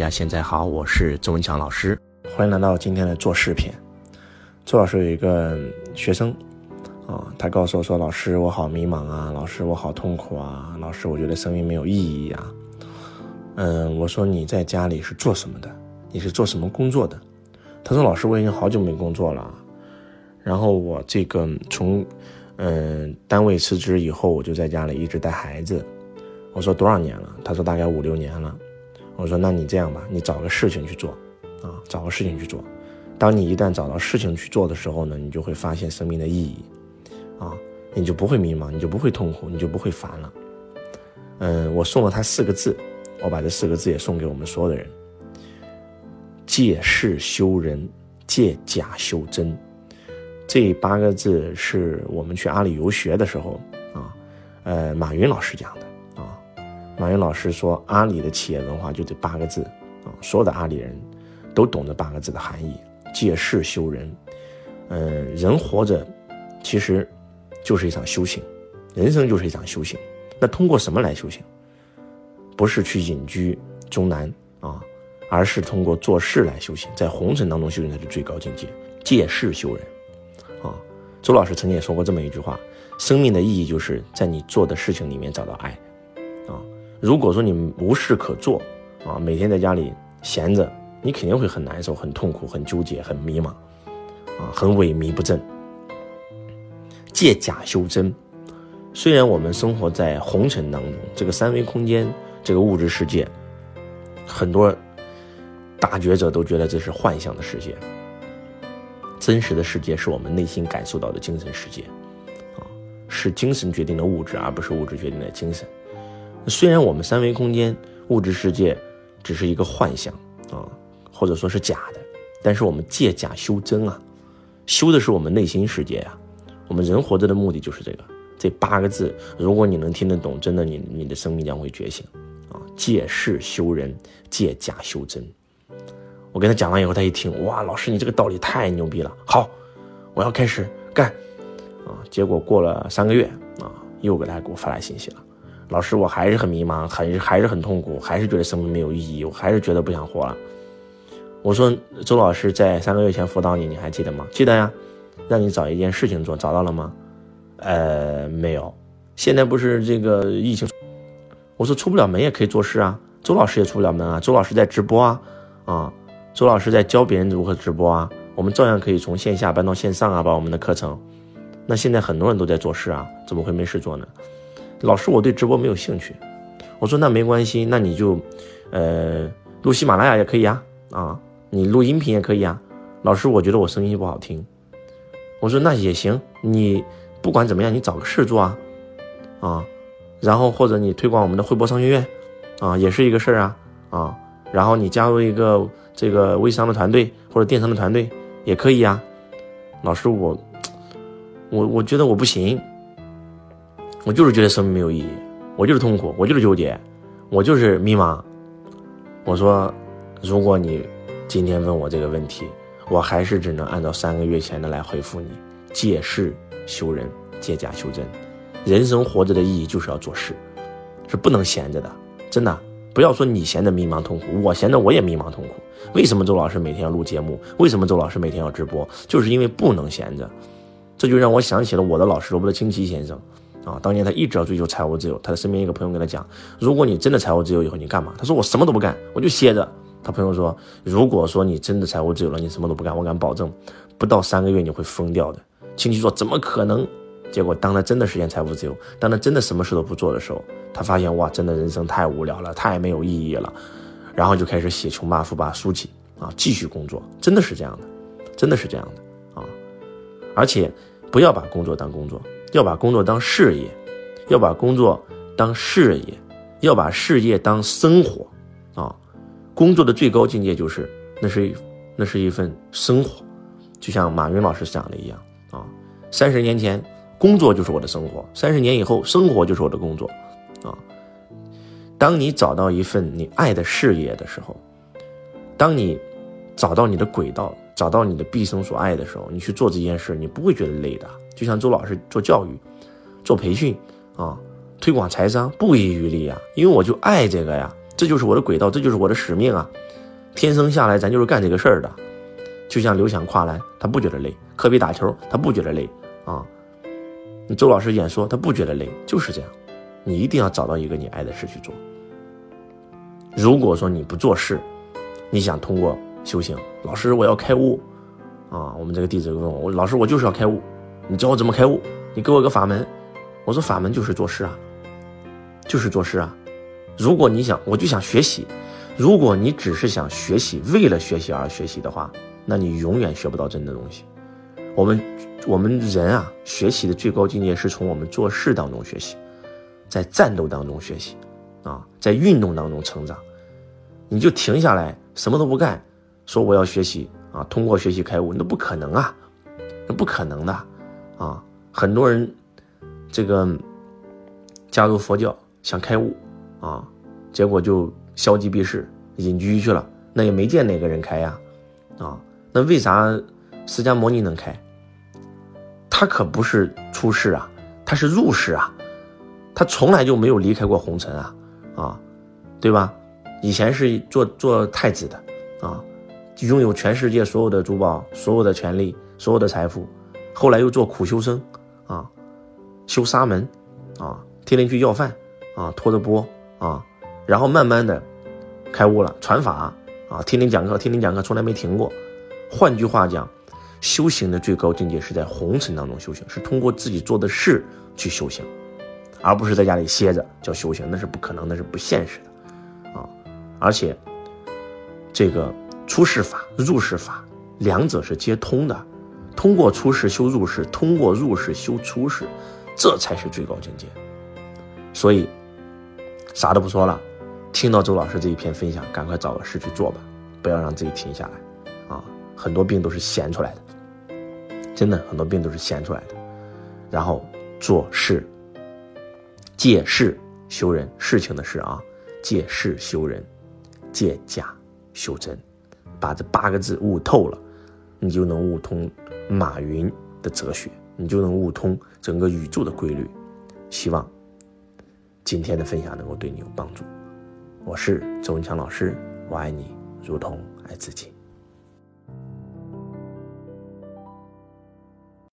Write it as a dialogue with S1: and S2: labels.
S1: 大家现在好，我是周文强老师，欢迎来到今天的做视频。周老师有一个学生啊，他告诉我说：“老师，我好迷茫啊，老师，我好痛苦啊，老师，我觉得生命没有意义啊。”嗯，我说你在家里是做什么的？你是做什么工作的？他说：“老师，我已经好久没工作了。然后我这个从嗯单位辞职以后，我就在家里一直带孩子。”我说：“多少年了？”他说：“大概五六年了。”我说：“那你这样吧，你找个事情去做，啊，找个事情去做。当你一旦找到事情去做的时候呢，你就会发现生命的意义，啊，你就不会迷茫，你就不会痛苦，你就不会烦了。嗯，我送了他四个字，我把这四个字也送给我们所有的人：借势修人，借假修真。这八个字是我们去阿里游学的时候，啊，呃，马云老师讲的。”马云老师说：“阿里的企业文化就这八个字啊，所有的阿里人都懂这八个字的含义：借势修人。嗯，人活着其实就是一场修行，人生就是一场修行。那通过什么来修行？不是去隐居终南啊，而是通过做事来修行，在红尘当中修行才是最高境界。借势修人啊，周老师曾经也说过这么一句话：生命的意义就是在你做的事情里面找到爱。”如果说你无事可做，啊，每天在家里闲着，你肯定会很难受、很痛苦、很纠结、很迷茫，啊，很萎靡不振。借假修真，虽然我们生活在红尘当中，这个三维空间、这个物质世界，很多大觉者都觉得这是幻象的世界，真实的世界是我们内心感受到的精神世界，啊，是精神决定了物质，而不是物质决定了精神。虽然我们三维空间物质世界只是一个幻象啊，或者说是假的，但是我们借假修真啊，修的是我们内心世界啊。我们人活着的目的就是这个，这八个字，如果你能听得懂，真的你你的生命将会觉醒啊！借势修人，借假修真。我跟他讲完以后，他一听，哇，老师你这个道理太牛逼了，好，我要开始干啊！结果过了三个月啊，又给他给我发来信息了。老师，我还是很迷茫，很还是很痛苦，还是觉得生命没有意义，我还是觉得不想活了。我说，周老师在三个月前辅导你，你还记得吗？记得呀，让你找一件事情做，找到了吗？呃，没有。现在不是这个疫情，我说出不了门也可以做事啊。周老师也出不了门啊，周老师在直播啊，啊，周老师在教别人如何直播啊，我们照样可以从线下搬到线上啊，把我们的课程。那现在很多人都在做事啊，怎么会没事做呢？老师，我对直播没有兴趣。我说那没关系，那你就，呃，录喜马拉雅也可以啊，啊，你录音频也可以啊。老师，我觉得我声音不好听。我说那也行，你不管怎么样，你找个事做啊，啊，然后或者你推广我们的汇博商学院，啊，也是一个事儿啊，啊，然后你加入一个这个微商的团队或者电商的团队也可以啊。老师，我，我我觉得我不行。我就是觉得生命没有意义，我就是痛苦，我就是纠结，我就是迷茫。我说，如果你今天问我这个问题，我还是只能按照三个月前的来回复你：借势修人，借假修真。人生活着的意义就是要做事，是不能闲着的。真的，不要说你闲着迷茫痛苦，我闲着我也迷茫痛苦。为什么周老师每天要录节目？为什么周老师每天要直播？就是因为不能闲着。这就让我想起了我的老师罗伯特清崎先生。啊，当年他一直要追求财务自由。他的身边一个朋友跟他讲：“如果你真的财务自由以后，你干嘛？”他说：“我什么都不干，我就歇着。”他朋友说：“如果说你真的财务自由了，你什么都不干，我敢保证，不到三个月你会疯掉的。”亲戚说：“怎么可能？”结果当他真的实现财务自由，当他真的什么事都不做的时候，他发现哇，真的人生太无聊了，太没有意义了。然后就开始写《穷爸富爸》书籍啊，继续工作，真的是这样的，真的是这样的啊！而且不要把工作当工作。要把工作当事业，要把工作当事业，要把事业当生活，啊，工作的最高境界就是那是那是一份生活，就像马云老师讲的一样啊，三十年前工作就是我的生活，三十年以后生活就是我的工作，啊，当你找到一份你爱的事业的时候，当你找到你的轨道。找到你的毕生所爱的时候，你去做这件事，你不会觉得累的。就像周老师做教育、做培训啊，推广财商不遗余力呀，因为我就爱这个呀。这就是我的轨道，这就是我的使命啊！天生下来咱就是干这个事儿的。就像刘翔跨栏，他不觉得累；科比打球，他不觉得累啊。周老师演说，他不觉得累，就是这样。你一定要找到一个你爱的事去做。如果说你不做事，你想通过修行，老师我要开悟啊！我们这个弟子问我，老师我就是要开悟，你教我怎么开悟？你给我个法门。我说法门就是做事啊，就是做事啊。如果你想，我就想学习。如果你只是想学习，为了学习而学习的话，那你永远学不到真的东西。我们我们人啊，学习的最高境界是从我们做事当中学习，在战斗当中学习，啊，在运动当中成长。你就停下来什么都不干，说我要学习啊，通过学习开悟，那不可能啊，那不可能的啊。很多人这个加入佛教想开悟啊，结果就消极避世，隐居去了，那也没见哪个人开呀，啊。那为啥释迦牟尼能开？他可不是出世啊，他是入世啊，他从来就没有离开过红尘啊，啊，对吧？以前是做做太子的，啊，拥有全世界所有的珠宝、所有的权利、所有的财富，后来又做苦修僧，啊，修沙门，啊，天天去要饭，啊，拖着钵，啊，然后慢慢的开悟了，传法，啊，天天讲课，天天讲课，从来没停过。换句话讲，修行的最高境界是在红尘当中修行，是通过自己做的事去修行，而不是在家里歇着叫修行，那是不可能，那是不现实的，啊！而且，这个出世法、入世法两者是接通的，通过出世修入世，通过入世修出世，这才是最高境界。所以，啥都不说了，听到周老师这一篇分享，赶快找个事去做吧，不要让自己停下来，啊！很多病都是闲出来的，真的很多病都是闲出来的。然后做事，借事修人，事情的事啊，借事修人，借假修真，把这八个字悟透了，你就能悟通马云的哲学，你就能悟通整个宇宙的规律。希望今天的分享能够对你有帮助。我是周文强老师，我爱你如同爱自己。